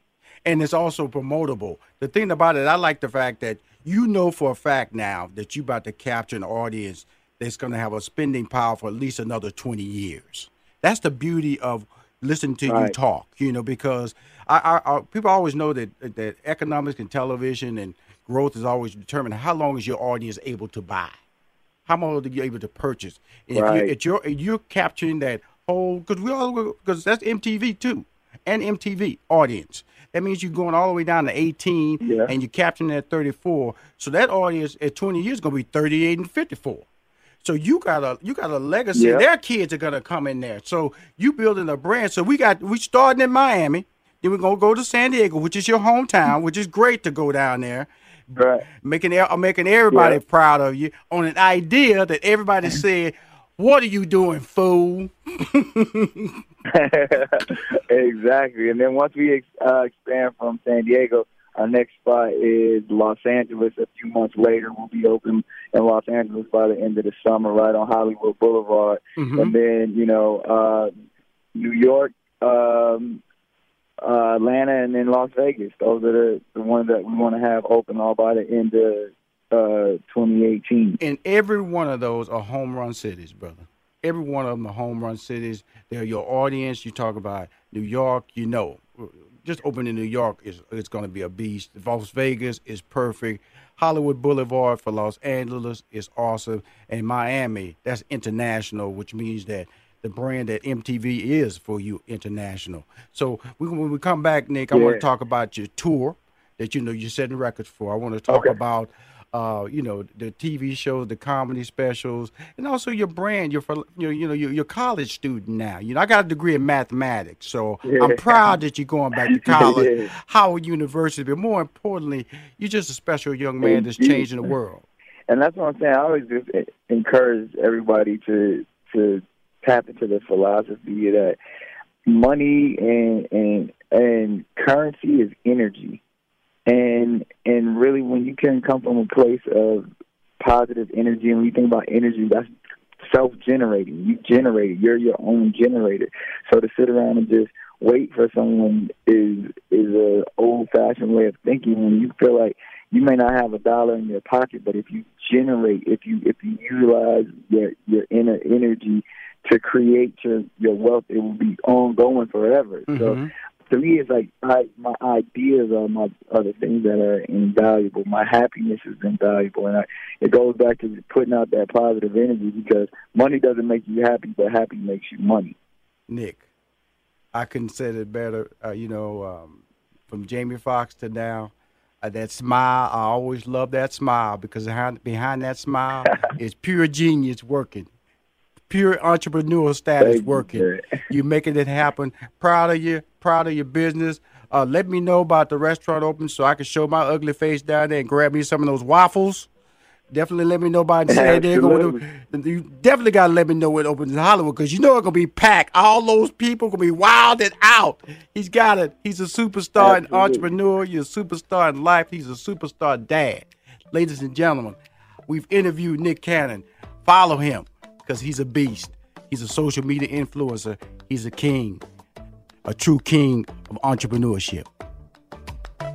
and it's also promotable. The thing about it, I like the fact that you know for a fact now that you're about to capture an audience that's going to have a spending power for at least another 20 years. That's the beauty of listening to you talk, you know, because I, I, I, people always know that that economics and television and growth is always determined how long is your audience able to buy, how long are you able to purchase. And Right. If, you, if you're you're capturing that whole, because we all because that's MTV too, and MTV audience. That means you're going all the way down to 18, Yeah. and you're capturing that 34. So that audience at 20 years is going to be 38 and 54. So you got a you got a legacy. Yeah. Their kids are gonna come in there. So you building a brand. So we got we starting in Miami. Then we're gonna go to San Diego, which is your hometown, which is great to go down there. Right. Making making everybody Yeah. proud of you on an idea that everybody said, "What are you doing, fool?" exactly. And then once we uh, expand from San Diego, our next spot is Los Angeles. A few months later, we'll be open in Los Angeles by the end of the summer, right on Hollywood Boulevard. Mhm. And then, you know, uh, New York, um, uh, Atlanta, and then Las Vegas. Those are the, the ones that we want to have open all by the end of uh, 2018. And every one of those are home run cities, brother. Every one of them are home run cities. They're your audience. You talk about New York, you know, just opening in New York is it's going to be a beast. Las Vegas is perfect. Hollywood Boulevard for Los Angeles is awesome, and Miami that's international, which means that the brand that MTV is for you international. So we, when we come back, Nick, I want to talk about your tour that you know you're setting records for. I want to talk Okay. about uh, you know the TV shows, the comedy specials, and also your brand. You're you know you know you're, you're a college student now. You know I got a degree in mathematics, so Yeah. I'm proud that you're going back to college, Yeah. Howard University. But more importantly, you're just a special young man that's changing the world. and that's what I'm saying. I always just encourage everybody to to tap into the philosophy that money and and and currency is energy, and and really when you can come from a place of positive energy, and when you think about energy, that's self-generating. You generate. You're your own generator. So to sit around and just wait for someone is is a old-fashioned way of thinking. When you feel like you may not have a dollar in your pocket, but if you generate, if you if you utilize your your inner energy to create your your wealth, it will be ongoing forever. So Mhm. To me, it's like I, my ideas are my are the things that are invaluable. My happiness is invaluable, and I, it goes back to putting out that positive energy because money doesn't make you happy, but happy makes you money. Nick, I couldn't say it better. Uh, you know, um, from Jamie Foxx to now, uh, that smile. I always love that smile because behind, behind that smile is pure genius working, pure entrepreneurial status Thank working. you making it happen. Proud of you. Proud of your business. Uh, let me know about the restaurant open so I can show my ugly face down there and grab me some of those waffles. Definitely let me know about San Diego. You definitely got to let me know when it opens in Hollywood because you know it's going to be packed. All those people going to be wilded out. He's got it. He's a superstar and entrepreneur. You're a superstar in life. He's a superstar dad. Ladies and gentlemen, we've interviewed Nick Cannon. Follow him because he's a beast. He's a social media influencer. He's a king, a true king of entrepreneurship.